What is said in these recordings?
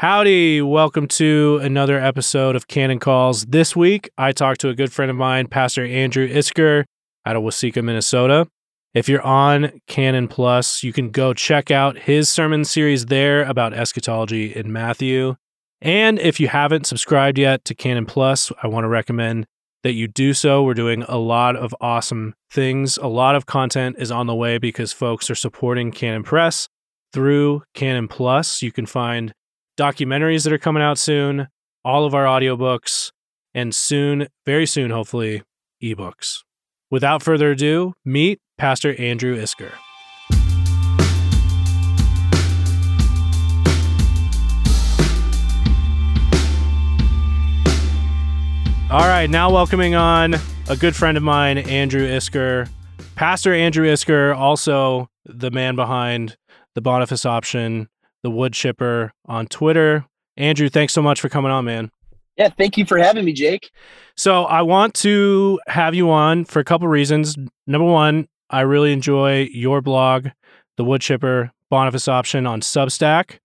Howdy, welcome to another episode of Canon Calls. This week, I talked to a good friend of mine, Pastor Andrew Isker out of Waseca, Minnesota. If you're on Canon Plus, you can go check out his sermon series there about eschatology in Matthew. And if you haven't subscribed yet to Canon Plus, I want to recommend that you do so. We're doing a lot of awesome things. A lot of content is on the way because folks are supporting Canon Press through Canon Plus. You can find documentaries that are coming out soon, all of our audiobooks, and soon, very soon, hopefully, ebooks. Without further ado, meet Pastor Andrew Isker. All right, now welcoming on a good friend of mine, Andrew Isker. Pastor Andrew Isker, also the man behind the Boniface option the wood chipper on Twitter. Andrew, thanks so much for coming on, man. Yeah, thank you for having me, Jake. So I want to have you on for a couple reasons. Number one, I really enjoy your blog, the wood chipper Boniface option on Substack.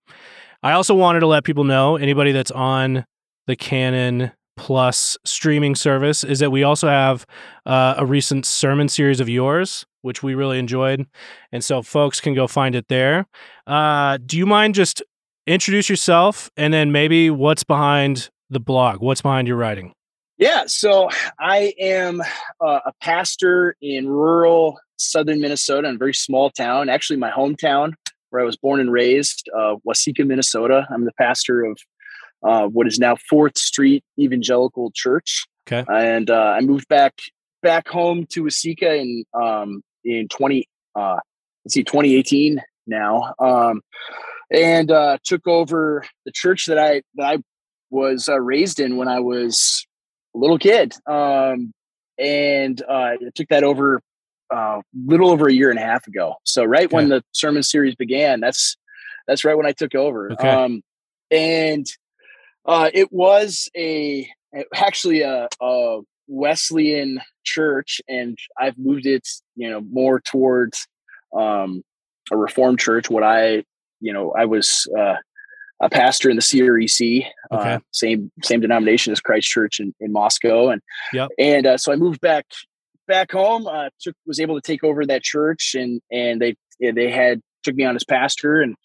I also wanted to let people know, anybody that's on the Canon Plus streaming service, is that we also have uh, a recent sermon series of yours which we really enjoyed. And so folks can go find it there. Uh, do you mind just introduce yourself and then maybe what's behind the blog? What's behind your writing? Yeah, so I am uh, a pastor in rural southern Minnesota, in a very small town, actually my hometown where I was born and raised, uh, Minnesota. I'm the pastor of uh, what is now Fourth Street Evangelical Church. Okay, and uh, I moved back back home to Waseca in um, in 20 uh let's see 2018 now um and uh took over the church that i that i was uh, raised in when i was a little kid um and uh I took that over uh little over a year and a half ago so right okay. when the sermon series began that's that's right when i took over okay. um and uh it was a actually a, a Wesleyan church, and I've moved it, you know, more towards um, a Reformed church. What I, you know, I was uh, a pastor in the CREC, uh, okay. uh, same same denomination as Christ Church in, in Moscow, and yep. and uh, so I moved back back home. Uh, took was able to take over that church, and and they they had took me on as pastor, and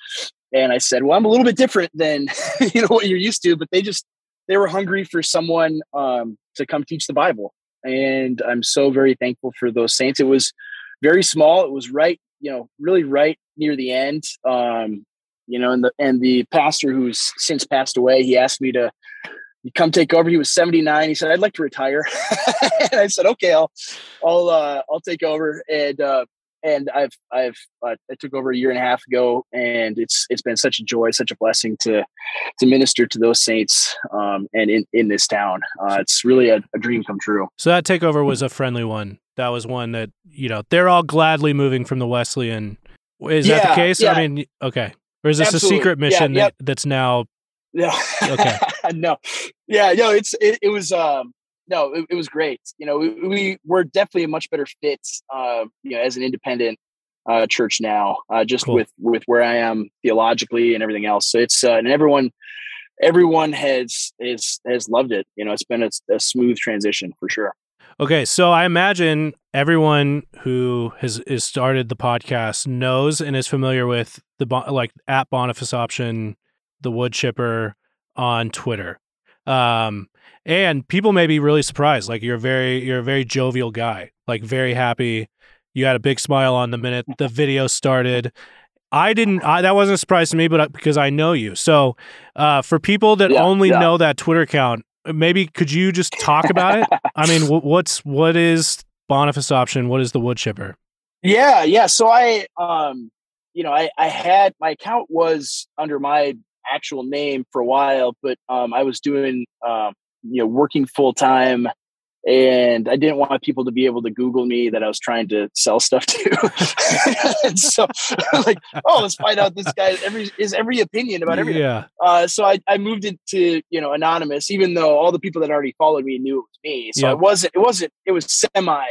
and I said, well, I'm a little bit different than you know what you're used to, but they just they were hungry for someone um, to come teach the Bible. And I'm so very thankful for those saints. It was very small. It was right, you know, really right near the end. Um, you know, and the and the pastor who's since passed away, he asked me to come take over. He was 79. He said, I'd like to retire. and I said, okay, I'll, I'll, uh, I'll take over. And, uh, and I've I've uh, I took over a year and a half ago, and it's it's been such a joy, such a blessing to to minister to those saints um, and in in this town. Uh, it's really a, a, dream come true. So that takeover was a friendly one. That was one that you know they're all gladly moving from the Wesleyan. Is yeah, that the case? Yeah. I mean, okay. Or is this Absolutely. a secret mission yeah, that, that's now? Yeah. okay. no. Yeah. No. It's it, it was um no, it, it, was great. You know, we, we were definitely a much better fit, uh, you know, as an independent uh, church now, uh, just cool. with with where I am theologically and everything else. So it's uh, and everyone everyone has is has loved it. You know, it's been a, a smooth transition for sure. Okay, so I imagine everyone who has, has started the podcast knows and is familiar with the like at Boniface option, the wood chipper on Twitter. Um, and people may be really surprised. Like you're very you're a very jovial guy, like very happy. You had a big smile on the minute the video started. I didn't. I, that wasn't a surprise to me, but because I know you. So, uh, for people that yeah, only yeah. know that Twitter account, maybe could you just talk about it? I mean, what's what is Boniface option? What is the wood chipper? Yeah, yeah. So I, um, you know, I I had my account was under my actual name for a while, but um, I was doing um, you know working full time and I didn't want people to be able to Google me that I was trying to sell stuff to. so, like, oh, let's find out this guy every is every opinion about everything. Yeah. Uh, so I, I moved it to you know anonymous, even though all the people that already followed me knew it was me. So yep. it wasn't. It wasn't. It was semi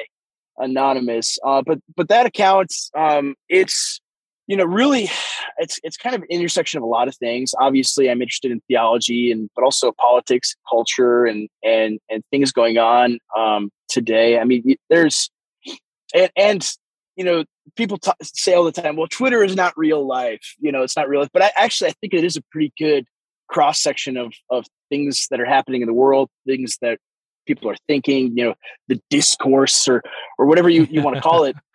anonymous. Uh, but but that account, um, it's you know, really, it's it's kind of an intersection of a lot of things. Obviously, I'm interested in theology and but also politics, culture, and and and things going on um, today. I mean, there's and and you know, people t- say all the time, well, Twitter is not real life. You know, it's not real life. But I actually I think it is a pretty good cross section of of things that are happening in the world, things that people are thinking. You know, the discourse or or whatever you you want to call it.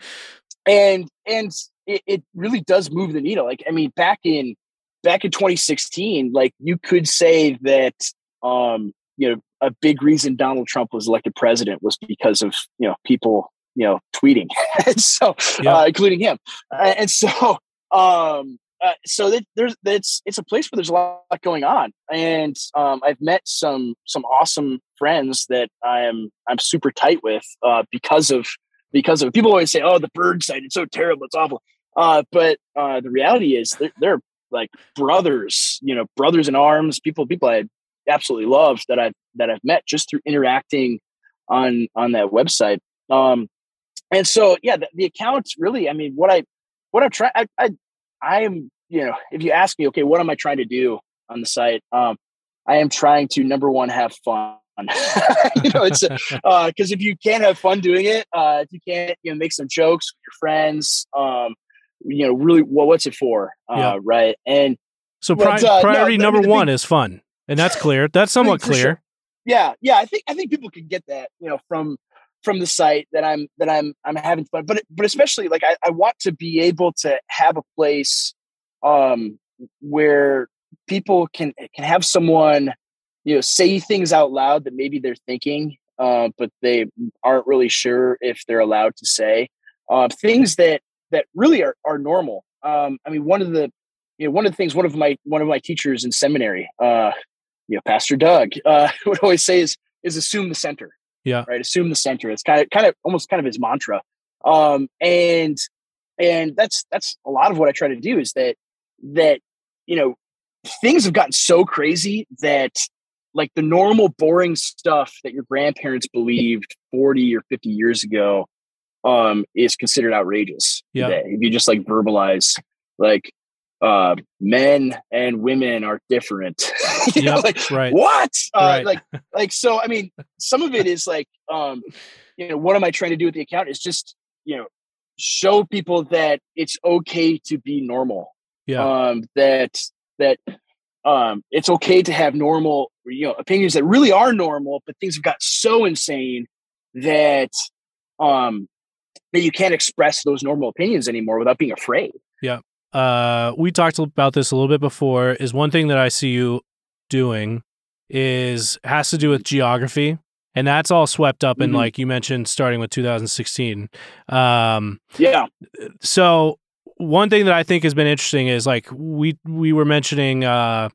And and it, it really does move the needle. Like, I mean, back in back in 2016, like you could say that um, you know, a big reason Donald Trump was elected president was because of, you know, people, you know, tweeting. so yeah. uh, including him. Uh, and so um uh, so that there's it's it's a place where there's a lot going on and um, i've met some some awesome friends that i am i'm super tight with uh, because of because of people always say oh the bird site it's so terrible it's awful uh, but uh, the reality is they're, they're, like brothers, you know, brothers in arms, people, people I absolutely love that I've, that I've met just through interacting on, on that website. Um, and so, yeah, the, the accounts really, I mean, what I, what I'm trying, I, I, I am, you know, if you ask me, okay, what am I trying to do on the site? Um, I am trying to number one, have fun. you know, it's because uh, if you can't have fun doing it, uh, if you can't, you know, make some jokes with your friends, um, you know, really, well, what's it for? Uh, yeah. Right. And so pri- but, uh, priority no, number one is fun. And that's clear. That's somewhat clear. Sure. Yeah. Yeah. I think, I think people can get that, you know, from, from the site that I'm, that I'm, I'm having fun, but, but especially like, I, I want to be able to have a place, um, where people can, can have someone, you know, say things out loud that maybe they're thinking, uh, but they aren't really sure if they're allowed to say, uh, things that that really are, are normal. Um, I mean, one of the, you know, one of the things, one of my, one of my teachers in seminary, uh, you know, Pastor Doug, uh, would always say is, is assume the center. Yeah. Right. Assume the center. It's kind of, kind of almost kind of his mantra. Um, and, and that's, that's a lot of what I try to do is that, that, you know, things have gotten so crazy that like the normal boring stuff that your grandparents believed 40 or 50 years ago um, is considered outrageous yeah. today. If you just like verbalize like uh, men and women are different. you yep, know, like right. what? Uh, right. Like, like so. I mean, some of it is like, um, you know, what am I trying to do with the account? Is just you know, show people that it's okay to be normal. Yeah. Um, that that um, it's okay to have normal, you know, opinions that really are normal, but things have got so insane that um that you can't express those normal opinions anymore without being afraid. Yeah. Uh, we talked about this a little bit before. Is one thing that I see you doing is has to do with geography, and that's all swept up in mm-hmm. like you mentioned, starting with 2016. Um, yeah. So one thing that I think has been interesting is like we we were mentioning uh,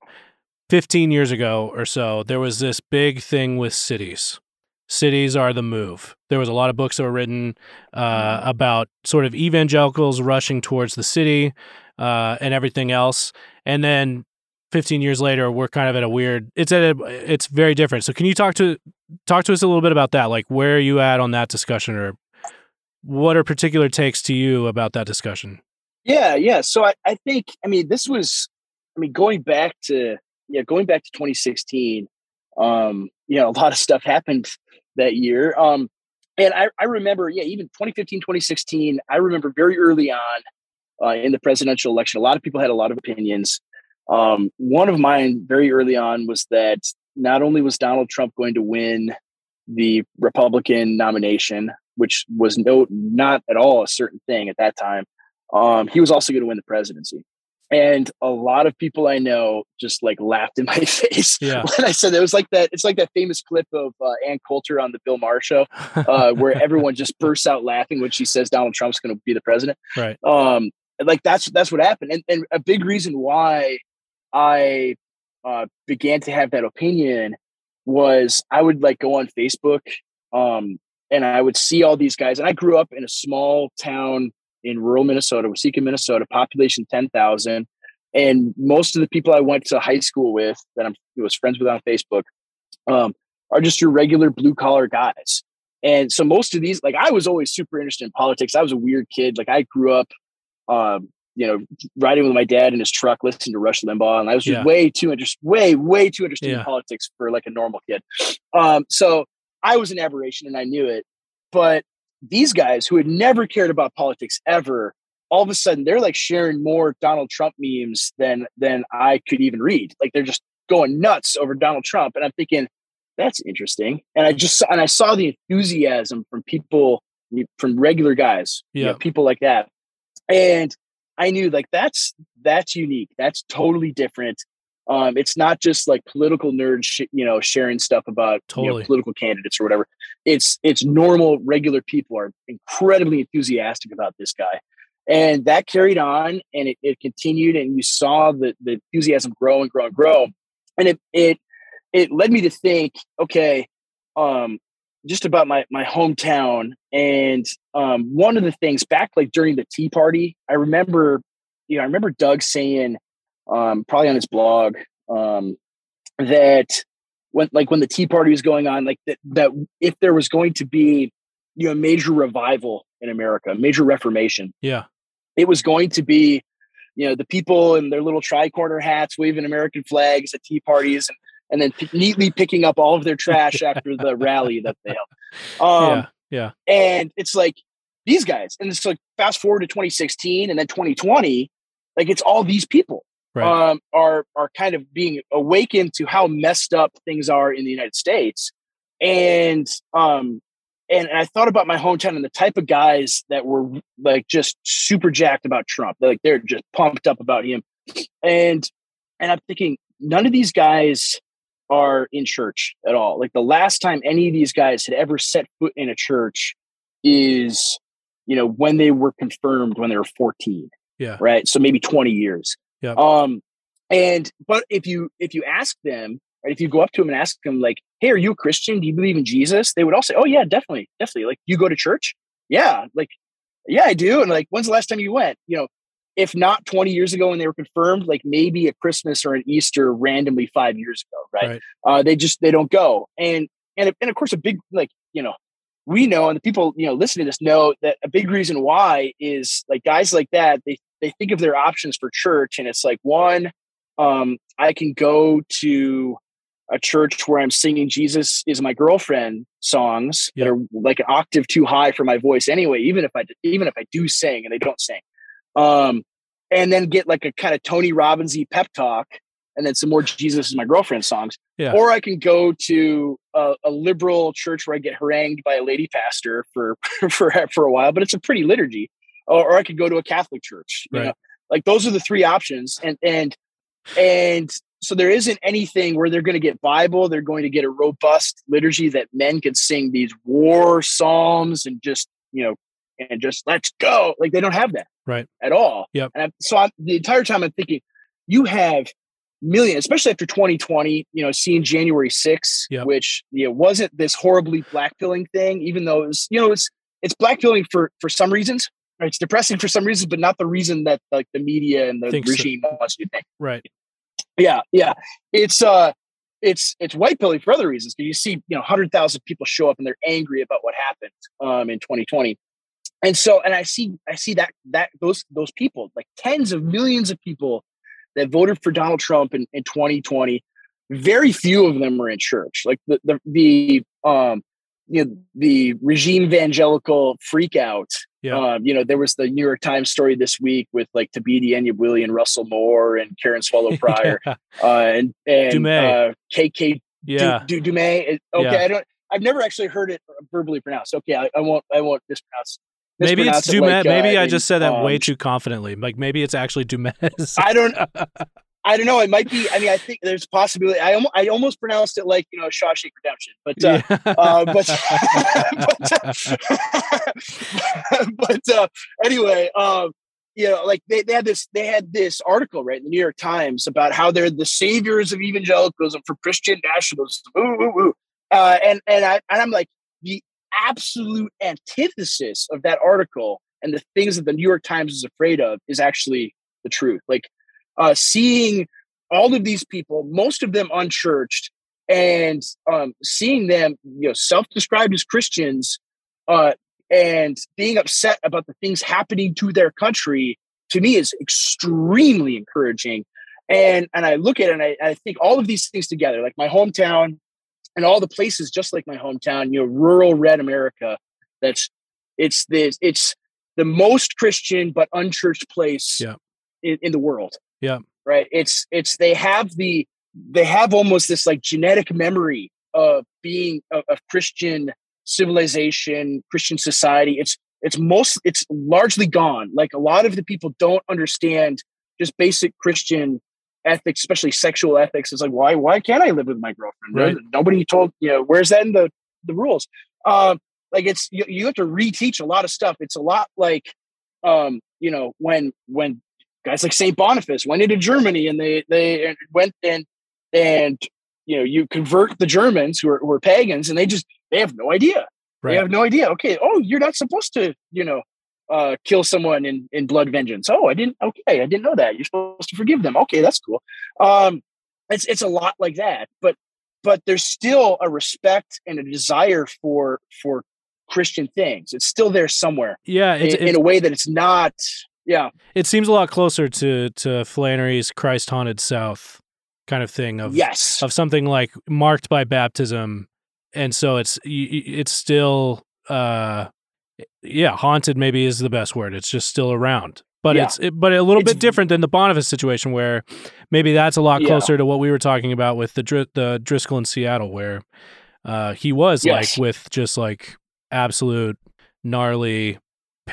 15 years ago or so, there was this big thing with cities cities are the move. There was a lot of books that were written uh, mm-hmm. about sort of evangelicals rushing towards the city uh, and everything else. And then 15 years later, we're kind of at a weird. It's at a, it's very different. So can you talk to talk to us a little bit about that? Like where are you at on that discussion, or what are particular takes to you about that discussion? Yeah, yeah. So I, I think I mean this was I mean going back to yeah going back to 2016 um, you know, a lot of stuff happened that year. Um, and I, I remember, yeah, even 2015, 2016, I remember very early on uh, in the presidential election, a lot of people had a lot of opinions. Um, one of mine very early on was that not only was Donald Trump going to win the Republican nomination, which was no not at all a certain thing at that time, um, he was also going to win the presidency. And a lot of people I know just like laughed in my face yeah. when I said it was like that. It's like that famous clip of uh, Ann Coulter on the Bill Maher show, uh, where everyone just bursts out laughing when she says Donald Trump's going to be the president. Right. Um, like that's that's what happened, and and a big reason why I uh, began to have that opinion was I would like go on Facebook, um, and I would see all these guys, and I grew up in a small town in rural Minnesota, Waseca, Minnesota, population 10,000. And most of the people I went to high school with that I'm was friends with on Facebook um, are just your regular blue collar guys. And so most of these, like I was always super interested in politics. I was a weird kid. Like I grew up, um, you know, riding with my dad in his truck, listening to Rush Limbaugh, and I was just Yeah. way too interested, way, way too interested Yeah. in politics for like a normal kid. Um, so I was an aberration, and I knew it. But these guys who had never cared about politics ever, all of a sudden they're like sharing more Donald Trump memes than than I could even read. Like they're just going nuts over Donald Trump, and I'm thinking that's interesting. And I just saw, and I saw the enthusiasm from people from regular guys, you know, Yeah. people like that, and I knew like that's that's unique. That's totally different. Um, it's not just like political nerds, sh- you know, sharing stuff about you know, political candidates or whatever. It's it's normal, regular people are incredibly enthusiastic about this guy, and that carried on, and it, it continued, and you saw the the enthusiasm grow and grow and grow, and it it it led me to think, okay, um, just about my my hometown, and um, one of the things back like during the Tea Party, I remember, you know, I remember Doug saying, um, probably on his blog, um, that when like when the Tea Party was going on, like that that if there was going to be, you know, a major revival in America, a major reformation, Yeah. it was going to be, you know, the people in their little tricorner hats waving American flags at tea parties and, and then p- neatly picking up all of their trash after the rally that they held. Um, yeah. And it's like these guys, and it's like fast forward to 2016 and then 2020, like it's all these people Right. um, are are kind of being awakened to how messed up things are in the United States, and um, and I thought about my hometown and the type of guys that were like just super jacked about Trump. They're like they're just pumped up about him, and and I'm thinking none of these guys are in church at all. Like the last time any of these guys had ever set foot in a church is you know when they were confirmed when they were 14 Yeah. right so maybe 20 years Yep. um and but if you if you ask them right if you go up to them and ask them like hey are you a christian? Do you believe in jesus? they would all say oh yeah definitely definitely. Like you go to church? Yeah. Like yeah i do. And like when's the last time you went? You know if not 20 years ago when they were confirmed like maybe a christmas or an easter randomly five years ago right, Right. uh they just they don't go. And and and of course a big like you know we know and the people you know listening to this know that a big reason why is like guys like that they they think of their options for church and it's like one um i can go to a church where i'm singing jesus is my girlfriend songs Yeah. that are like an octave too high for my voice anyway even if i even if i do sing and they don't sing um and then get like a kind of tony robbinsy pep talk and then some more jesus is my girlfriend songs Yeah. or i can go to a, a liberal church where i get harangued by a lady pastor for for for a while but it's a pretty liturgy or, or I could go to a Catholic church. You Right. know? Like those are the three options. And and and so there isn't anything where they're going to get Bible. They're going to get a robust liturgy that men can sing these war psalms and just you know and just let's go. Like they don't have that Right. at all. Yep. And I'm, so I'm, the entire time I'm thinking, you have million, especially after 2020. You know, seeing January 6th, Yep. which you know wasn't this horribly blackpilling thing, even though it was you know it's it's blackpilling for for some reasons. Right? It's depressing for some reasons, but not the reason that like the media and the Think so. regime wants you to think. Right. Yeah, yeah. It's uh it's it's white pilling for other reasons because you see, you know, hundred thousand people show up and they're angry about what happened um in 2020. And so and I see I see that that those those people, like tens of millions of people that voted for Donald Trump in, in 2020, very few of them are in church. Like the the the um you know the regime evangelical freak out Yeah. um, you know, there was the New York Times story this week with like Thabiti Anyabwile and Russell Moore and Karen Swallow Prior yeah. uh, and and uh, KK Yeah. Du, Du, Dumais. Okay, Yeah. I don't. I've never actually heard it verbally pronounced. Okay, I, I won't. I won't mispronounce. Maybe it's mispronounce it like, maybe uh, I in, just said that way um, too confidently. Like maybe it's actually Dumet. I don't. I don't know. It might be. I mean, I think there's a possibility. I almost, I almost pronounced it like you know Shawshank Redemption, but uh, Yeah. uh, but but, but uh, anyway, um, you know, like they, they had this they had this article right in the New York Times about how they're the saviors of evangelicalism for Christian nationalism. Ooh, ooh, ooh. Uh, and and I and I'm like the absolute antithesis of that article and the things that the New York Times is afraid of is actually the truth. Like uh, seeing all of these people, most of them unchurched, and um, seeing them, you know, self-described as Christians, uh, and being upset about the things happening to their country, to me is extremely encouraging. And and I look at it and I, I think all of these things together, like my hometown and all the places just like my hometown, you know, rural red America. That's it's the it's the most Christian but unchurched place Yeah. in, in the world. Yeah. Right. It's it's they have the they have almost this like genetic memory of being of, of Christian civilization, Christian society. It's it's most it's largely gone. Like a lot of the people don't understand just basic Christian ethics, especially sexual ethics. It's like why why can't I live with my girlfriend? Right. Nobody told you know where's that in the the rules? Um, like it's you, you have to reteach a lot of stuff. It's a lot like um, you know when when guys like Saint Boniface went into Germany and they they went and and you know you convert the Germans who are, who are pagans and they just they have no idea. Right. They have no idea. Okay, oh, you're not supposed to, you know, uh, kill someone in in blood vengeance. Oh, I didn't. Okay, I didn't know that. You're supposed to forgive them. Okay, that's cool. Um, it's it's a lot like that, but but there's still a respect and a desire for for Christian things. It's still there somewhere yeah, it's, in, it's, in a way that it's not. Yeah, it seems a lot closer to to Flannery's Christ haunted South kind of thing of yes, of something like marked by baptism, and so it's it's still uh yeah haunted maybe is the best word. It's just still around. But Yeah. it's it, but a little It's- bit different than the Boniface situation, where maybe that's a lot Yeah. closer to what we were talking about with the Dr- the Driscoll in Seattle, where uh, he was Yes. like with just like absolute gnarly,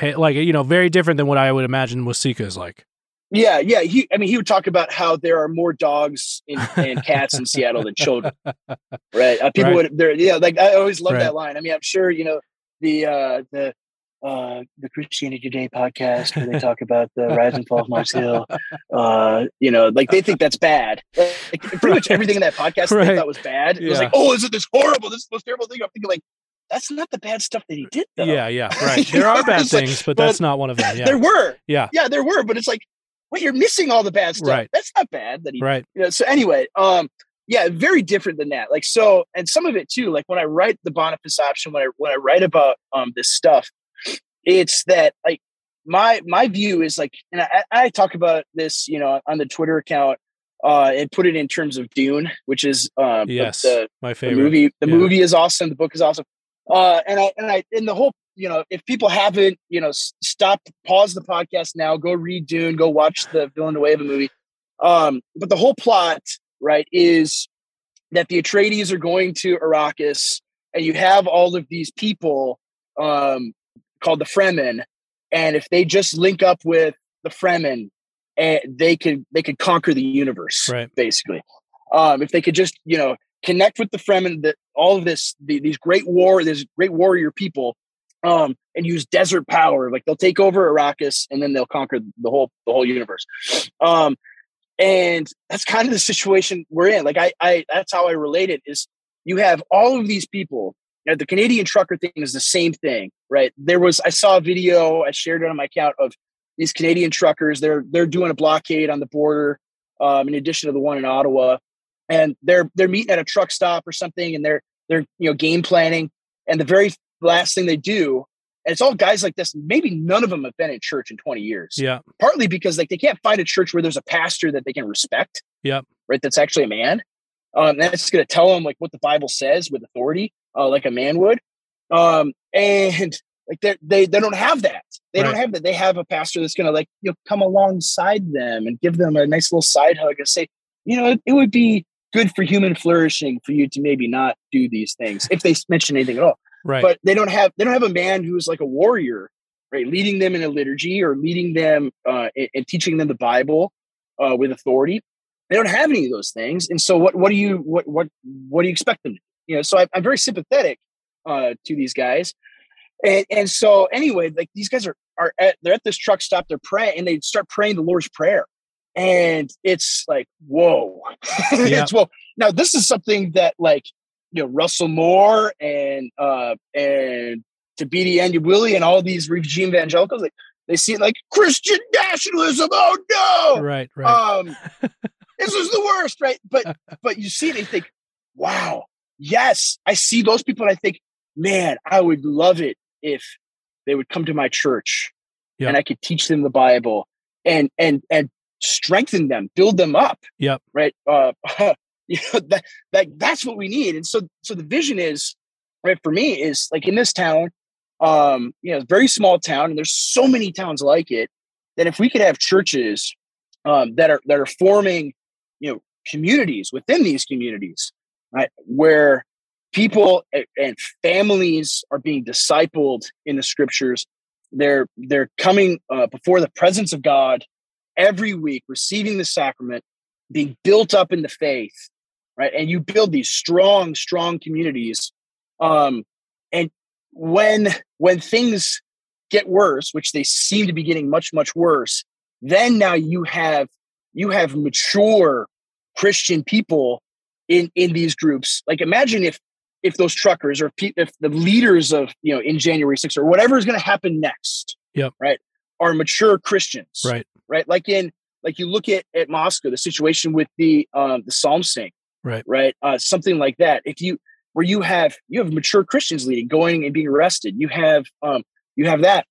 like you know, very different than what I would imagine Waseca is like. yeah, yeah. He, I mean, he would talk about how there are more dogs in, and cats in Seattle than children. right uh, people Right. would there yeah like i always love Right. that line i mean i'm sure you know the uh the uh the christianity today podcast where they talk about the rise and fall of mars hill uh you know like they think that's bad like pretty much everything in that podcast Right. they thought was bad it was like oh is it this horrible this is the most terrible thing i'm thinking like that's not the bad stuff that he did though Yeah, yeah, right. There are bad it's like- things, but but that's not one of them. Yeah, there were yeah, yeah there were but it's like wait you're missing all the bad stuff Right. that's not bad that he right. you know, so anyway, um, yeah, very different than that. Like so, and some of it too. Like when I write the Boniface option, when I when I write about um this stuff, it's that like my my view is like, and I, I talk about this, you know, on the Twitter account, uh, and put it in terms of Dune, which is um Yes, the, my the favorite. movie. The Yeah. movie is awesome. The book is awesome. Uh, and I and I in the whole, you know, if people haven't, you know, stop, pause the podcast now, go read Dune, go watch the Villanueva movie. Um, but the whole plot, right, is that the Atreides are going to Arrakis, and you have all of these people um, called the Fremen, and if they just link up with the Fremen, and they could they could conquer the universe, Right. basically. Um, if they could just you know connect with the Fremen, that all of this the, these great war, these great warrior people, um, and use desert power, like they'll take over Arrakis, and then they'll conquer the whole the whole universe. Um, and that's kind of the situation we're in. Like I, I that's how I relate it. Is you have all of these people. Know, the Canadian trucker thing is the same thing, right? There was I saw a video I shared it on my account of these Canadian truckers. They're they're doing a blockade on the border, um, in addition to the one in Ottawa, and they're they're meeting at a truck stop or something, and they're they're you know game planning, and the very last thing they do, and it's all guys like this. Maybe none of them have been in church in twenty years Yeah, partly because like they can't find a church where there's a pastor that they can respect. yeah Right. That's actually a man. Um, that's going to tell them like what the Bible says with authority, uh, like a man would. Um, and like they they they don't have that. They don't have that. They have a pastor that's going to like you know come alongside them and give them a nice little side hug and say, you know, it, it would be good for human flourishing for you to maybe not do these things if they mention anything at all. Right. but they don't have they don't have a man who's like a warrior right? Leading them in a liturgy or leading them uh, and, teaching them the bible uh, with authority. They don't have any of those things. And so what what do you what what what do you expect them to do? you know so I, i'm very sympathetic uh, to these guys. And and so anyway like these guys are are at they're at this truck stop they're praying and they start praying the lord's prayer and it's like whoa Yeah. it's well now this is something that like you know Russell Moore and uh and Thabiti Anyabwile and all these regime evangelicals like they see it like Christian nationalism oh no right, right. um this is the worst right but but you see it and you think wow yes I see those people and I think man I would love it if they would come to my church Yeah. and I could teach them the Bible and and and strengthen them, build them up. Yep. Right. Uh, you know that that that's what we need. And so so the vision is right for me is like in this town, um, you know, very small town, and there's so many towns like it that if we could have churches um, that are that are forming, you know, communities within these communities, right, where people and families are being discipled in the scriptures. They're they're coming uh, before the presence of God every week, receiving the sacrament, being built up in the faith, right? And you build these strong, strong communities. Um, and when when things get worse, which they seem to be getting much, much worse, then now you have you have mature Christian people in in these groups. Like imagine if if those truckers or if the leaders of you know in January 6th or whatever is going to happen next, yep. right, are mature Christians, right, right, like in like you look at at Moscow, the situation with the um, the psalm sing, right, right, uh, something like that. If you where you have you have mature Christians leading, going and being arrested, you have um, you have that.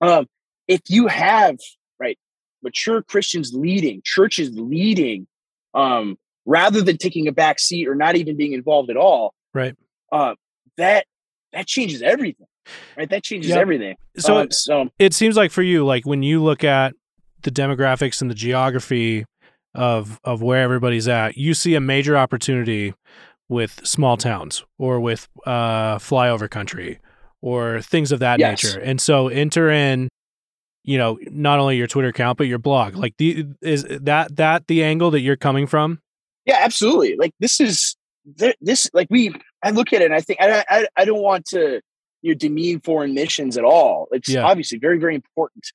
Um, if you have right mature Christians leading, churches leading, um, rather than taking a back seat or not even being involved at all, right? Uh, that that changes everything, right? That changes yep. everything. So, um, so it seems like for you, like when you look at the demographics and the geography of of where everybody's at, you see a major opportunity with small towns or with uh, flyover country or things of that yes. nature. And so enter in, you know, not only your Twitter account but your blog. Like the is that that the angle that you're coming from? Yeah, absolutely. Like this is this like we I look at it and I think I I, I don't want to you know, demean foreign missions at all. It's yeah. obviously very very important.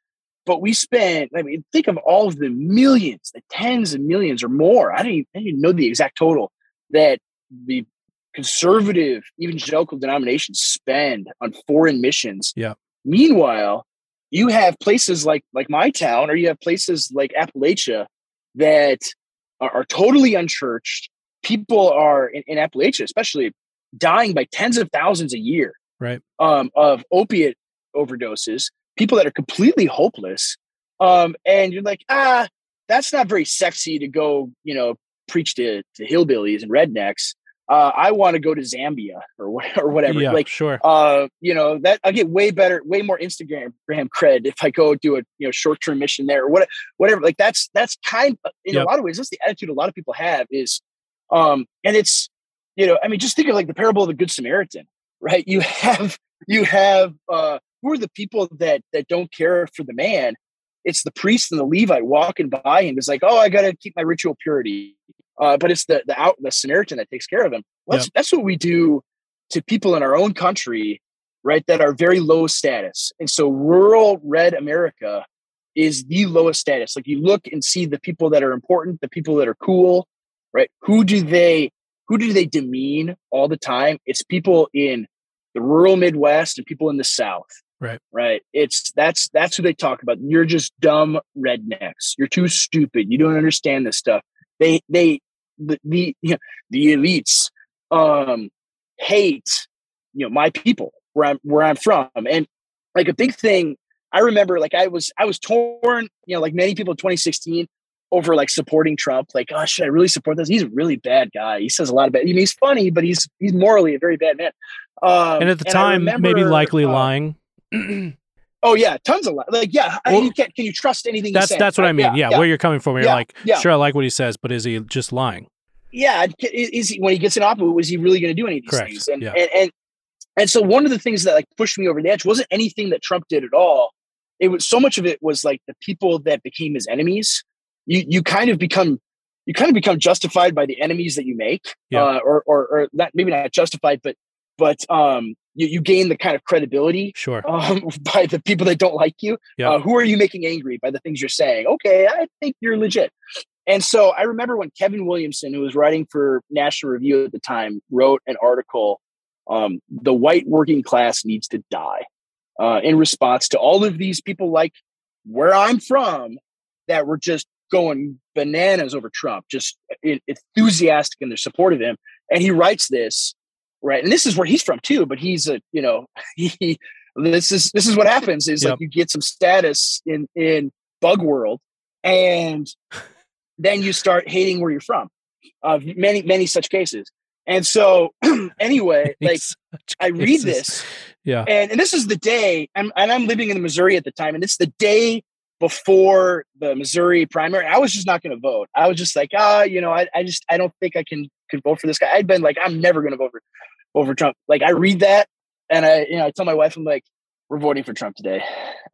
But we spent, I mean, think of all of the millions, the tens of millions or more. I don't even, I even know the exact total that the conservative evangelical denominations spend on foreign missions. Yeah. Meanwhile, you have places like like my town, or you have places like Appalachia that are, are totally unchurched. People are in, in, Appalachia, especially, dying by tens of thousands a year, right? Um, of opiate overdoses. People that are completely hopeless, um, and you're like, ah, that's not very sexy to go, you know, preach to, to hillbillies and rednecks uh, I want to go to Zambia or or whatever. Yeah, like, sure. Uh, you know that I get way better, way more Instagram cred if I go do a you know short term mission there or what, whatever. Like that's that's kind of, in yep. a lot of ways that's the attitude a lot of people have is, um, and it's you know I mean just think of like the parable of the Good Samaritan, right? You have you have uh, who are the people that that don't care for the man? It's the priest and the Levite walking by him. it's like, oh, I got to keep my ritual purity uh, but it's the the out the Samaritan that takes care of him. Well, yep. that's what we do to people in our own country, right? That are very low status, and so rural red America is the lowest status. Like you look and see the people that are important, the people that are cool, right? Who do they who do they demean all the time? It's people in the rural Midwest and people in the South. Right. Right. It's that's that's who they talk about. You're just dumb rednecks. You're too stupid. You don't understand this stuff. They they the the, you know, the elites um, hate you know my people where I'm where I'm from, and like a big thing. I remember like I was I was torn, you know, like many people in 2016 over like supporting Trump. Like, oh, should I really support this? He's a really bad guy. He says a lot of bad. I mean, he's funny, but he's he's morally a very bad man. Um, and at the time, remember, maybe likely uh, lying. Oh yeah, tons of like yeah. Well, you can can you trust anything? That's that's what I mean. Yeah, yeah, where you're coming from. You're yeah, like, yeah. sure, I like what he says, but is he just lying? Yeah, is he when he gets an offer? Was he really going to do any of these Correct. things? And, yeah. and and and so one of the things that like pushed me over the edge wasn't anything that Trump did at all. It was so much of it was like the people that became his enemies. You you kind of become you kind of become justified by the enemies that you make, yeah. uh, or, or or not maybe not justified, but but um you, you gain the kind of credibility sure um, by the people that don't like you. Yeah. Uh, who are you making angry by the things you're saying? Okay, I think you're legit. And so I remember when Kevin Williamson, who was writing for National Review at the time, wrote an article, um, "The White Working Class Needs to Die," uh, in response to all of these people like where I'm from that were just going bananas over Trump, just enthusiastic in their support of him. And he writes this right and this is where he's from too but he's a you know he this is this is what happens is yep. like you get some status in in bug world and then you start hating where you're from. Uh, many many such cases. And so, anyway, like I read this, yeah, and, and this is the day, I'm, and I'm living in Missouri at the time, and it's the day before the Missouri primary. I was just not going to vote. I was just like, ah, you know, I, I just I don't think I can can vote for this guy. I'd been like, I'm never going to vote for over Trump. Like I read that, and I you know I tell my wife, I'm like, we're voting for Trump today,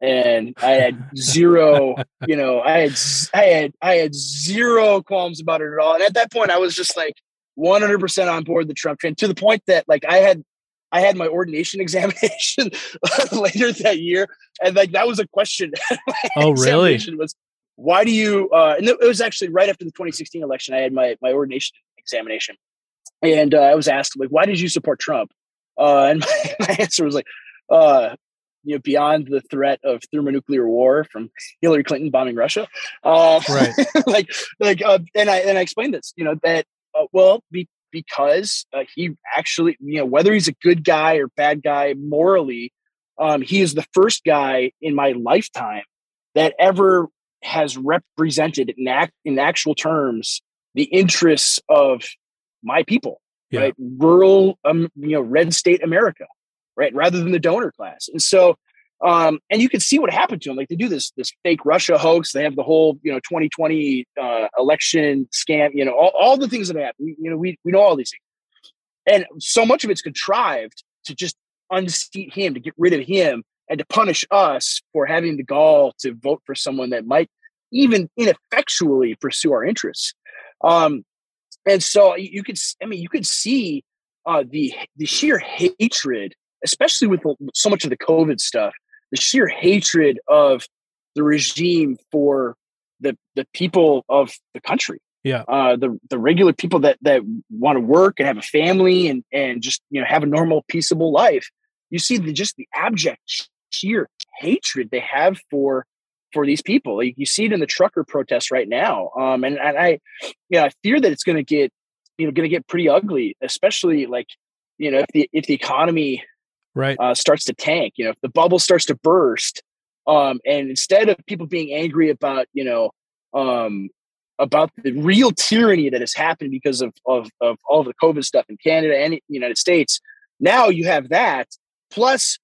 and I had zero, you know, I had I had I had zero qualms about it at all. And at that point, I was just like 100% on board the Trump train to the point that like I had I had my ordination examination later that year, and like that was a question. oh, really? Was why do you? Uh, and it was actually right after the 2016 election. I had my my ordination examination, and uh, I was asked like, why did you support Trump? Uh, and my, my, answer was like, uh, you know, beyond the threat of thermonuclear war from Hillary Clinton bombing Russia, uh, right? like, like, uh, and I and I explained this, you know, that uh, well, be, because uh, he actually, you know, whether he's a good guy or bad guy morally, um, he is the first guy in my lifetime that ever has represented in, act, in actual terms the interests of my people, yeah. right? Rural, um, you know, red state America, right? Rather than the donor class. And so um, and you can see what happened to them. Like they do this this fake Russia hoax. They have the whole you know 2020 uh, election scam. You know all, all the things that happen. We, you know we we know all these things, and so much of it's contrived to just unseat him, to get rid of him, and to punish us for having the gall to vote for someone that might even ineffectually pursue our interests. Um, and so you could, I mean, you could see uh, the the sheer hatred, especially with so much of the COVID stuff, the sheer hatred of the regime for the the people of the country. Yeah. Uh, the the regular people that that want to work and have a family and and just you know have a normal peaceable life. You see the just the abject sheer hatred they have for for these people. Like you see it in the trucker protests right now. Um, and, and I, yeah, I fear that it's going to get, you know, going to get pretty ugly, especially like, you know, if the if the economy right. uh, starts to tank you know if the bubble starts to burst um, and instead of people being angry about you know um, about the real tyranny that has happened because of, of, of all of the covid stuff in canada and the united states now you have that plus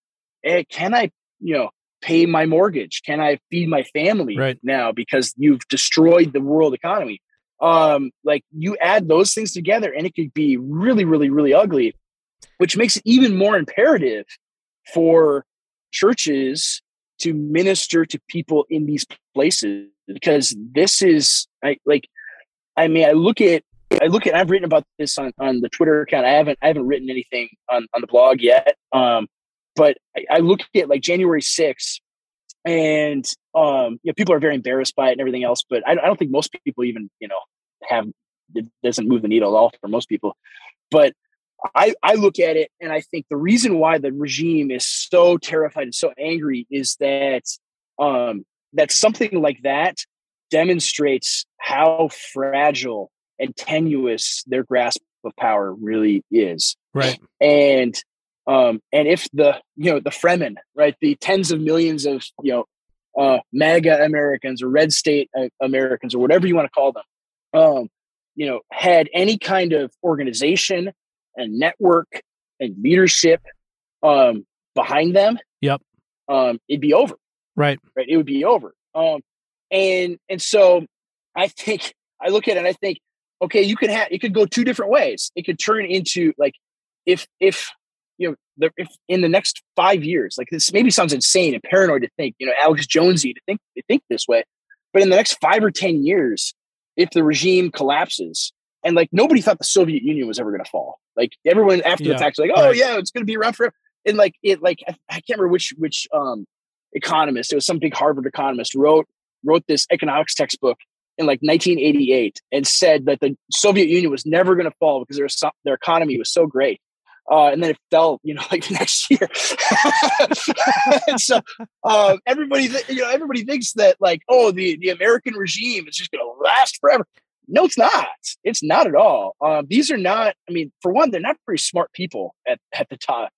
eh, can i you know pay my mortgage? Can i feed my family right. now because you've destroyed the world economy? Um like you add those things together and it could be really really really ugly which makes it even more imperative for churches to minister to people in these places because this is I like I mean I look at I look at I've written about this on, on the Twitter account. I haven't I haven't written anything on, on the blog yet. Um, but I, I look at like January 6th and um, you know, people are very embarrassed by it and everything else, but I, I don't think most people even, you know, have it doesn't move the needle at all for most people. But I, I look at it and I think the reason why the regime is so terrified and so angry is that um, that something like that demonstrates how fragile and tenuous their grasp of power really is. Right. And um, and if the you know the Fremen, right, the tens of millions of you know uh, MAGA Americans or red state uh, Americans or whatever you want to call them, um, you know, had any kind of organization and network and leadership um, behind them, yep, um, it'd be over. Right, right, it would be over. Um, and and so I think I look at it and I think, okay, you could have it could go two different ways. It could turn into like if if you know the, if in the next five years, like this maybe sounds insane and paranoid to think, you know, Alex Jonesy to think to think this way, but in the next five or ten years, if the regime collapses, and like nobody thought the Soviet Union was ever going to fall. Like everyone after yeah, the fact, like, oh right. yeah, it's going to be around forever. And like it, like I, I can't remember which which um economist. It was some big Harvard economist wrote wrote this economics textbook in like 1988 and said that the Soviet Union was never going to fall because their their economy was so great. Uh, and then it fell, you know, like the next year. and so uh, everybody, th- you know, everybody thinks that like, oh, the the American regime is just going to last forever. No, it's not. It's not at all. Um, these are not. I mean, for one, they're not very smart people at at the top,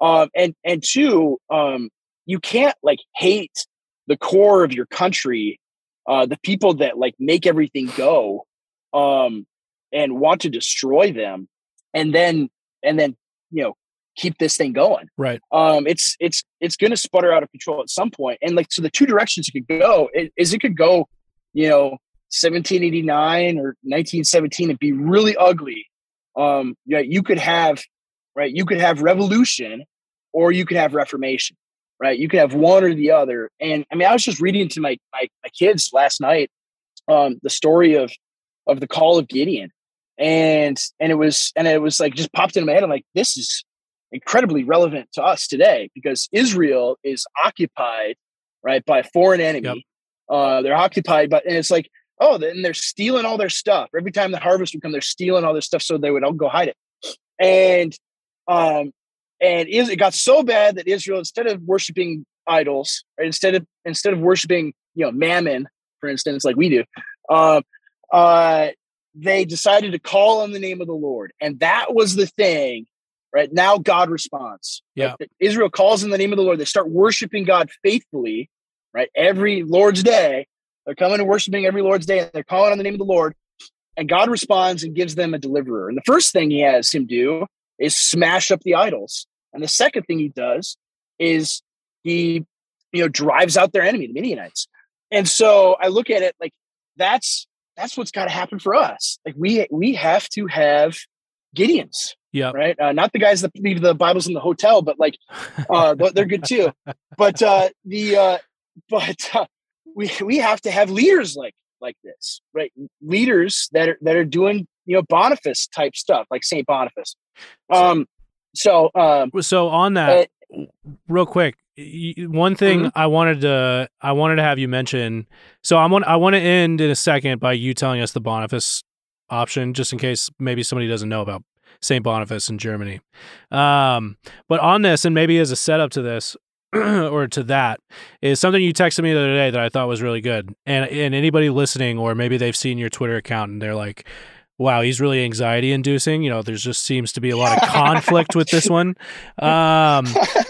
um, and and two, um, you can't like hate the core of your country uh, the people that like make everything go um, and want to destroy them and then and then you know keep this thing going right um it's it's it's going to sputter out of control at some point and like so the two directions it could go is it could go you know 1789 or 1917 and be really ugly. Um yeah you could have right you could have revolution or you could have reformation right? You could have one or the other. And i mean i was just reading to my my, my kids last night um the story of of the call of gideon. And and it was and it was like just popped into my head. I'm like this is incredibly relevant to us today because Israel is occupied, right, by a foreign enemy. Yep. Uh, they're occupied, but and it's like, oh, then they're stealing all their stuff. Every time the harvest would come, they're stealing all their stuff so they would all go hide it. And um, and it got so bad that Israel, instead of worshiping idols, right, instead of instead of worshiping, you know, mammon, for instance, like we do, uh, uh, they decided to call on the name of the Lord, and that was the thing right now god responds yeah right? israel calls in the name of the lord they start worshiping god faithfully right every lord's day they're coming and worshiping every lord's day and they're calling on the name of the lord and god responds and gives them a deliverer and the first thing he has him do is smash up the idols and the second thing he does is he you know drives out their enemy the midianites and so i look at it like that's that's what's got to happen for us like we we have to have gideons yeah. Right. Uh, not the guys that leave the Bibles in the hotel, but like, uh, they're good too. But uh, the uh, but uh, we we have to have leaders like like this, right? Leaders that are that are doing you know Boniface type stuff, like Saint Boniface. Um. So um. So on that, uh, real quick, one thing mm-hmm. I wanted to I wanted to have you mention. So I want I want to end in a second by you telling us the Boniface option, just in case maybe somebody doesn't know about St. Boniface in Germany. Um, but on this, and maybe as a setup to this, or to that is something you texted me the other day that I thought was really good. And and anybody listening, or maybe they've seen your Twitter account and they're like, wow, he's really anxiety inducing. You know, there just seems to be a lot of conflict with this one. Um,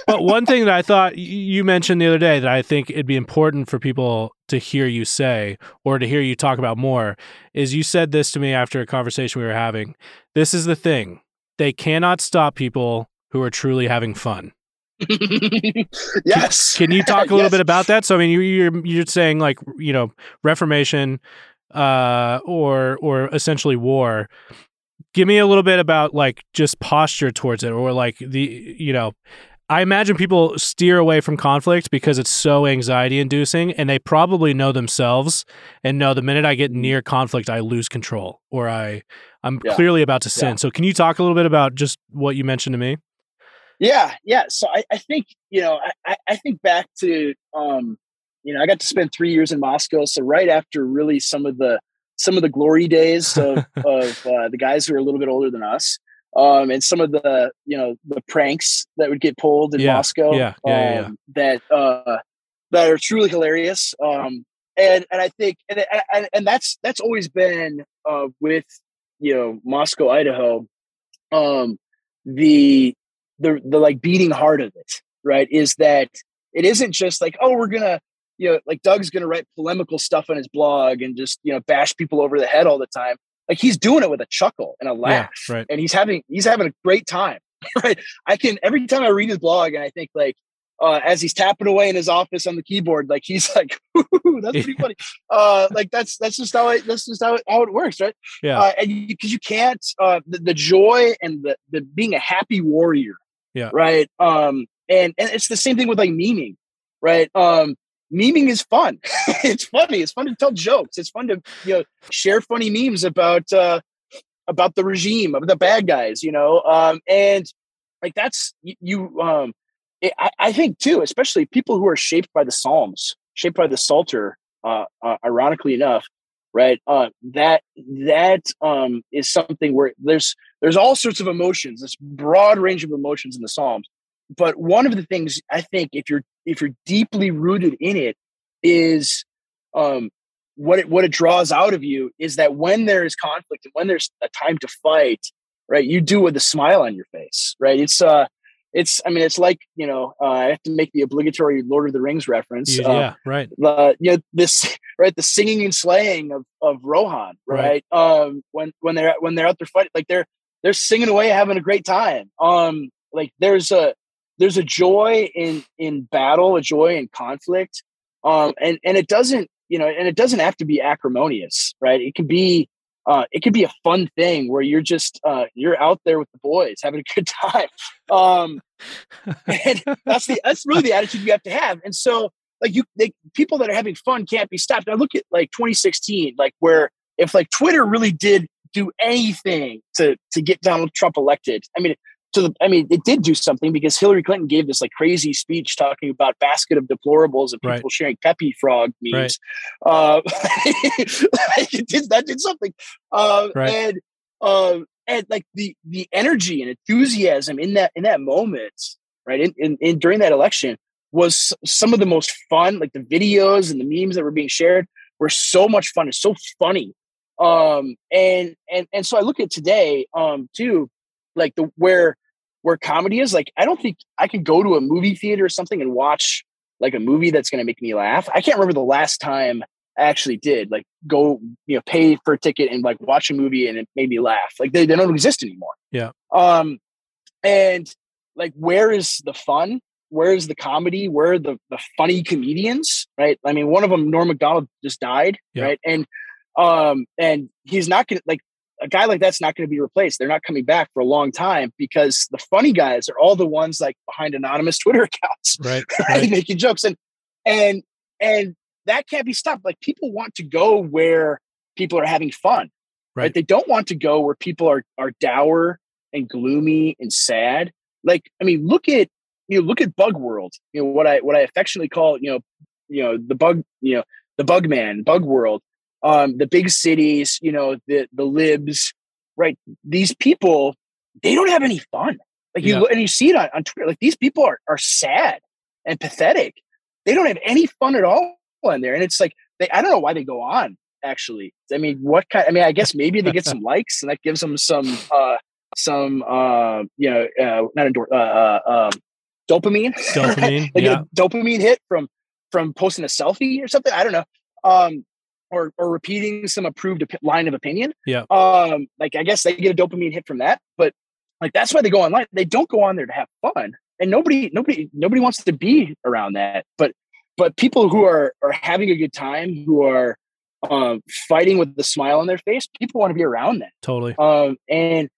but one thing that I thought you mentioned the other day that I think it'd be important for people to hear you say or to hear you talk about more is you said this to me after a conversation we were having. This is the thing they cannot stop people who are truly having fun. yes. Can, you talk a little yes. bit about that? So I mean, you, you're you're saying like you know Reformation, uh, or or essentially war. Give me a little bit about like just posture towards it, or like the you know. I imagine people steer away from conflict because it's so anxiety inducing and they probably know themselves and know the minute I get near conflict I lose control or I I'm yeah. clearly about to sin. Yeah. So can you talk a little bit about just what you mentioned to me? Yeah, yeah. So I, I think, you know, I, I think back to um, you know, I got to spend three years in Moscow. So right after really some of the some of the glory days of, of uh, the guys who are a little bit older than us, um, and some of the you know the pranks that would get pulled in yeah, Moscow, yeah, yeah, um, yeah, that uh, that are truly hilarious. Um, and and I think and and, and that's that's always been uh, with you know Moscow, Idaho. Um, the the the like beating heart of it, right, is that it isn't just like oh we're gonna you know, like Doug's going to write polemical stuff on his blog and just, you know, bash people over the head all the time. Like he's doing it with a chuckle and a laugh. Yeah, right. And he's having, he's having a great time. Right. I can, every time I read his blog and I think like, uh, as he's tapping away in his office on the keyboard, like he's like, "That's pretty funny." Uh, like that's that's just how it that's just how it, how it works, right? Yeah. Uh, and because you, you, can't uh, the, the joy and the the being a happy warrior, yeah, right. Um, and and it's the same thing with like memeing, right? Um, memeing is fun. it's funny. It's fun to tell jokes. It's fun to you know share funny memes about uh, about the regime of the bad guys. You know, um, and like that's you. Um, it, I, I think too, especially people who are shaped by the Psalms, shaped by the Psalter. Uh, uh, ironically enough, right? Uh, that that um, is something where there's there's all sorts of emotions, this broad range of emotions in the Psalms. But one of the things I think, if you're if you're deeply rooted in it is um, what it what it draws out of you is that when there is conflict and when there's a time to fight right you do with a smile on your face right it's uh it's I mean it's like you know uh, I have to make the obligatory Lord of the Rings reference. Yeah, uh, right. The you know this right the singing and slaying of of Rohan, right? right? Um, when when they're when they're out there fighting, like they're they're singing away, having a great time. Um, like there's a there's a joy in in battle, a joy in conflict. Um, and and it doesn't you know, and it doesn't have to be acrimonious, right? It can be uh, it could be a fun thing where you're just uh, you're out there with the boys having a good time um, and that's the that's really the attitude you have to have and so like you they, people that are having fun can't be stopped i look at like 2016 like where if like twitter really did do anything to to get donald trump elected i mean to the, I mean, it did do something because Hillary Clinton gave this like crazy speech talking about basket of deplorables and people right. sharing Pepe Frog memes. Right. Uh, it did, that did something. Uh, right. And, uh, and like the, the energy and enthusiasm in that, in that moment, right. In, in, in during that election was some of the most fun, like the videos and the memes that were being shared were so much fun. It's so funny. Um, and, and, and so I look at today, um, too, like the, where, where comedy is like i don't think i could go to a movie theater or something and watch like a movie that's going to make me laugh. I can't remember the last time i actually did like go you know pay for a ticket and like watch a movie and it made me laugh. Like they, they don't exist anymore. Yeah. Um and like where is the fun? Where is the comedy? Where are the, the funny comedians right? I mean one of them norm macdonald just died yeah. right? And um and he's not gonna like a guy like that's not going to be replaced. They're not coming back for a long time because the funny guys are all the ones like behind anonymous Twitter accounts, right? right. making jokes and and and that can't be stopped. Like people want to go where people are having fun, right? right? They don't want to go where people are are dour and gloomy and sad. Like I mean, look at you know look at Bug World. You know what I what I affectionately call you know you know the bug you know the Bug Man Bug World um, the big cities, you know, the the libs, right? These people, they don't have any fun. Like you yeah. and you see it on, on Twitter. Like these people are are sad and pathetic. They don't have any fun at all in there. And it's like they I don't know why they go on, actually. I mean, what kind I mean, I guess maybe they get some likes and that gives them some uh some uh you know uh not endor- uh, uh um dopamine. Dopamine. they yeah. get a dopamine hit from from posting a selfie or something. I don't know. Um or or repeating some approved op- line of opinion. Yeah. Um, like I guess they get a dopamine hit from that, but like that's why they go online. They don't go on there to have fun, and nobody nobody nobody wants to be around that. But but people who are are having a good time, who are um, fighting with the smile on their face, people want to be around that. Totally. Um, and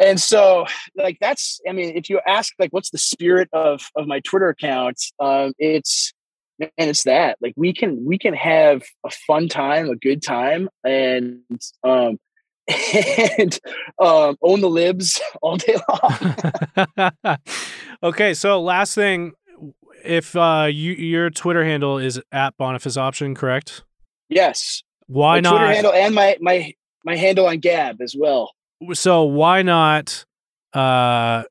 and so like that's i mean if you ask like what's the spirit of of my twitter account um it's and it's that like we can we can have a fun time a good time and um and um own the libs all day long. Okay so last thing if uh you your twitter handle is at boniface option correct? Yes. Why my not twitter handle and my my my handle on gab as well. So why not uh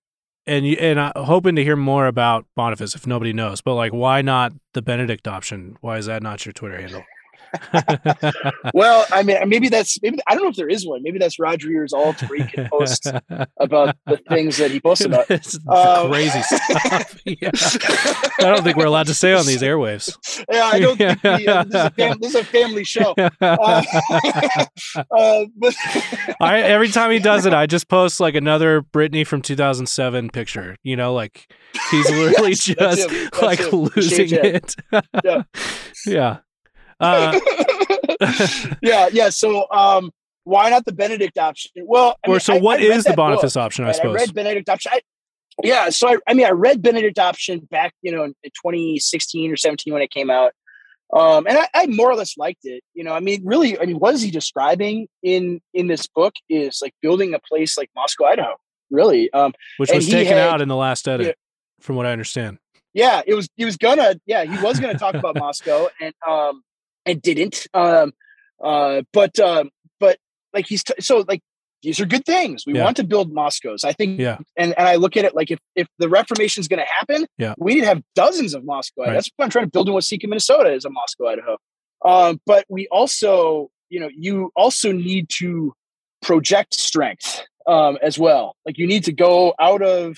and you, and I'm hoping to hear more about Boniface if nobody knows. But like, why not the Benedict option? Why is that not your Twitter handle? well, I mean, maybe that's maybe I don't know if there is one. Maybe that's Rod Dreher's all where he can post about the things that he posts about. Um, crazy stuff. Yeah. I don't think we're allowed to say on these airwaves. Yeah, I don't. Think we, uh, this, is fam- this, is a family show. Uh, uh, but I every time he does it, I just post like another Britney from 2007 picture. You know, like he's literally yes, just like losing it. yeah. yeah. Uh, yeah, yeah. So, um, why not the Benedict option? Well, I or mean, so, what I, I is the Boniface book, option? I suppose I read Benedict option. I, yeah, so I, I mean, I read Benedict option back, you know, in 2016 or 17 when it came out, um, and I, I more or less liked it. You know, I mean, really, I mean, what is he describing in in this book is like building a place like Moscow, Idaho, really, um, which was taken had, out in the last edit, from what I understand. Yeah, it was. He was gonna. Yeah, he was gonna talk about Moscow, and um, and didn't. Um, uh, but um, but like he's t- so like these are good things. We yeah. want to build Moscows. I think. Yeah. And and I look at it like if if the Reformation is going to happen, yeah. we need to have dozens of Moscow. Right. That's what I'm trying to build in Waseca, Minnesota, is a Moscow, Idaho. Um, but we also, you know, you also need to project strength um, as well. Like you need to go out of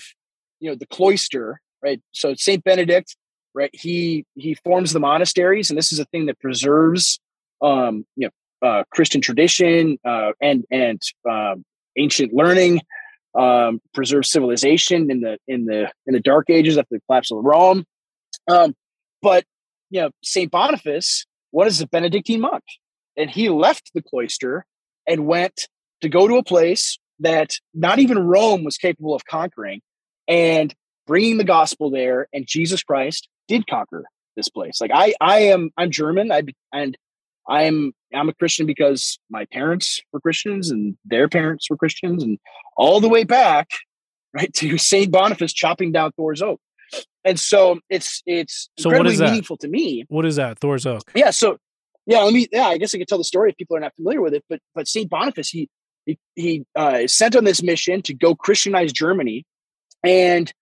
you know the cloister, right? So Saint Benedict, right? He he forms the monasteries, and this is a thing that preserves, um, you know, uh, Christian tradition uh, and and um, ancient learning, um, preserves civilization in the in the in the Dark Ages after the collapse of Rome. Um, but you know, Saint Boniface was a Benedictine monk, and he left the cloister and went to go to a place that not even Rome was capable of conquering, and bringing the gospel there. And Jesus Christ did conquer this place. Like I, I am, I'm German. I and I'm I'm a Christian because my parents were Christians and their parents were Christians, and all the way back, right to Saint Boniface chopping down Thor's oak. And so it's it's so what is that? meaningful to me. What is that Thor's oak? Yeah, so yeah, let me. Yeah, I guess I could tell the story if people are not familiar with it. But but Saint Boniface, he he he uh, sent on this mission to go Christianize Germany, and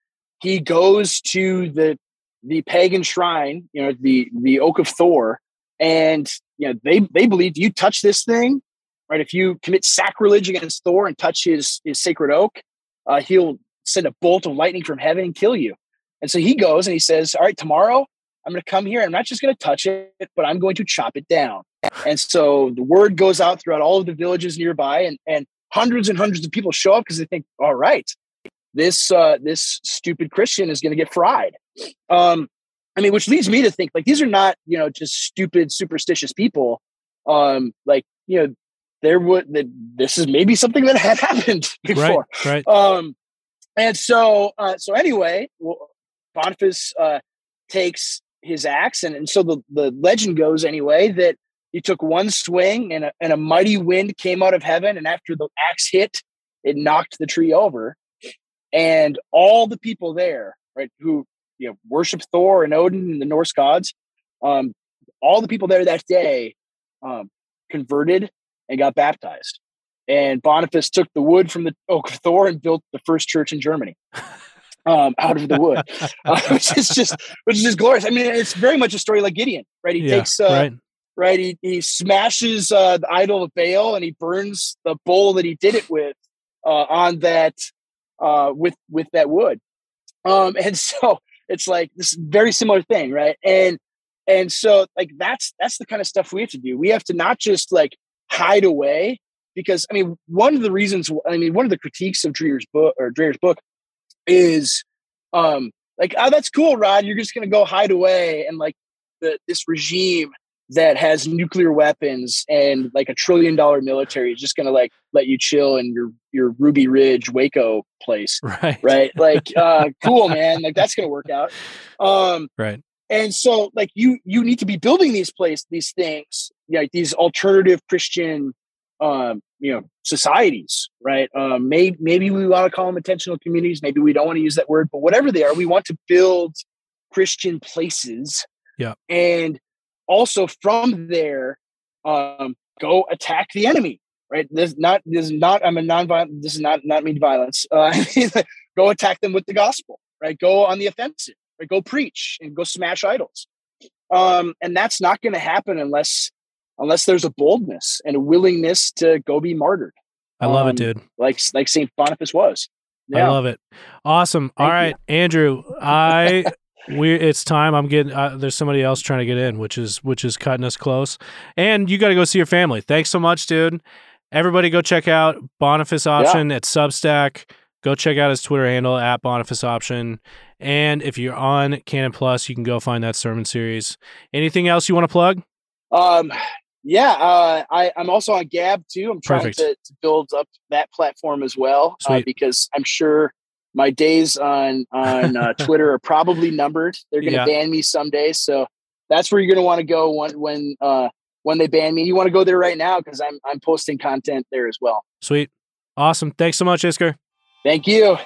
he goes to the the pagan shrine, you know, the the Oak of Thor, and you know they they believe you touch this thing, right? If you commit sacrilege against Thor and touch his his sacred oak, uh, he'll send a bolt of lightning from heaven and kill you. And so he goes and he says, "All right, tomorrow I'm going to come here. I'm not just going to touch it, but I'm going to chop it down." And so the word goes out throughout all of the villages nearby, and and hundreds and hundreds of people show up because they think, "All right, this uh, this stupid Christian is going to get fried." Um, I mean, which leads me to think like these are not you know just stupid superstitious people. Um, like you know, there would that this is maybe something that had happened before, right? right. Um, and so uh, so anyway, well, Boniface uh, takes his axe, and, and so the the legend goes anyway that he took one swing and a, and a mighty wind came out of heaven, and after the axe hit, it knocked the tree over, and all the people there, right, who you know worship Thor and Odin and the Norse gods. Um, all the people there that day um, converted and got baptized. And Boniface took the wood from the oak of Thor and built the first church in Germany. Um, out of the wood, uh, which is just which is just glorious. I mean, it's very much a story like Gideon, right? He yeah, takes uh, right. right, he he smashes uh, the idol of Baal and he burns the bowl that he did it with uh, on that uh, with with that wood. Um, and so it's like this very similar thing, right? And and so like that's that's the kind of stuff we have to do. We have to not just like hide away because I mean one of the reasons I mean one of the critiques of Dreher's book or Dreher's book is um like oh that's cool Rod you're just going to go hide away and like the this regime that has nuclear weapons and like a trillion dollar military is just going to like let you chill in your your Ruby Ridge Waco place. Right. Right. Like uh cool man, like that's going to work out. Um Right. And so like you you need to be building these place these things, like these alternative Christian um you know societies, right? Um maybe maybe we want to call them intentional communities, maybe we don't want to use that word, but whatever they are, we want to build Christian places. Yeah. And also from there um, go attack the enemy right this not this is not i'm a non-violent this is not not mean violence uh, go attack them with the gospel right go on the offensive right go preach and go smash idols um, and that's not going to happen unless unless there's a boldness and a willingness to go be martyred i love um, it dude like like saint boniface was yeah. I love it. Awesome. Thank All right, you. Andrew, I we it's time. I'm getting uh, there's somebody else trying to get in, which is which is cutting us close. And you got to go see your family. Thanks so much, dude. Everybody, go check out Boniface Option yeah. at Substack. Go check out his Twitter handle at Boniface Option. And if you're on Canon Plus, you can go find that sermon series. Anything else you want to plug? Um, yeah, uh, I, I'm also on Gab too. I'm trying to, to, build up that platform as well uh, because I'm sure my days on on uh, Twitter are probably numbered. They're going to yeah. ban me someday, so that's where you're going to want to go when when uh, when they ban me. You want to go there right now because I'm I'm posting content there as well. Sweet, awesome. Thanks so much, Isker. Thank you.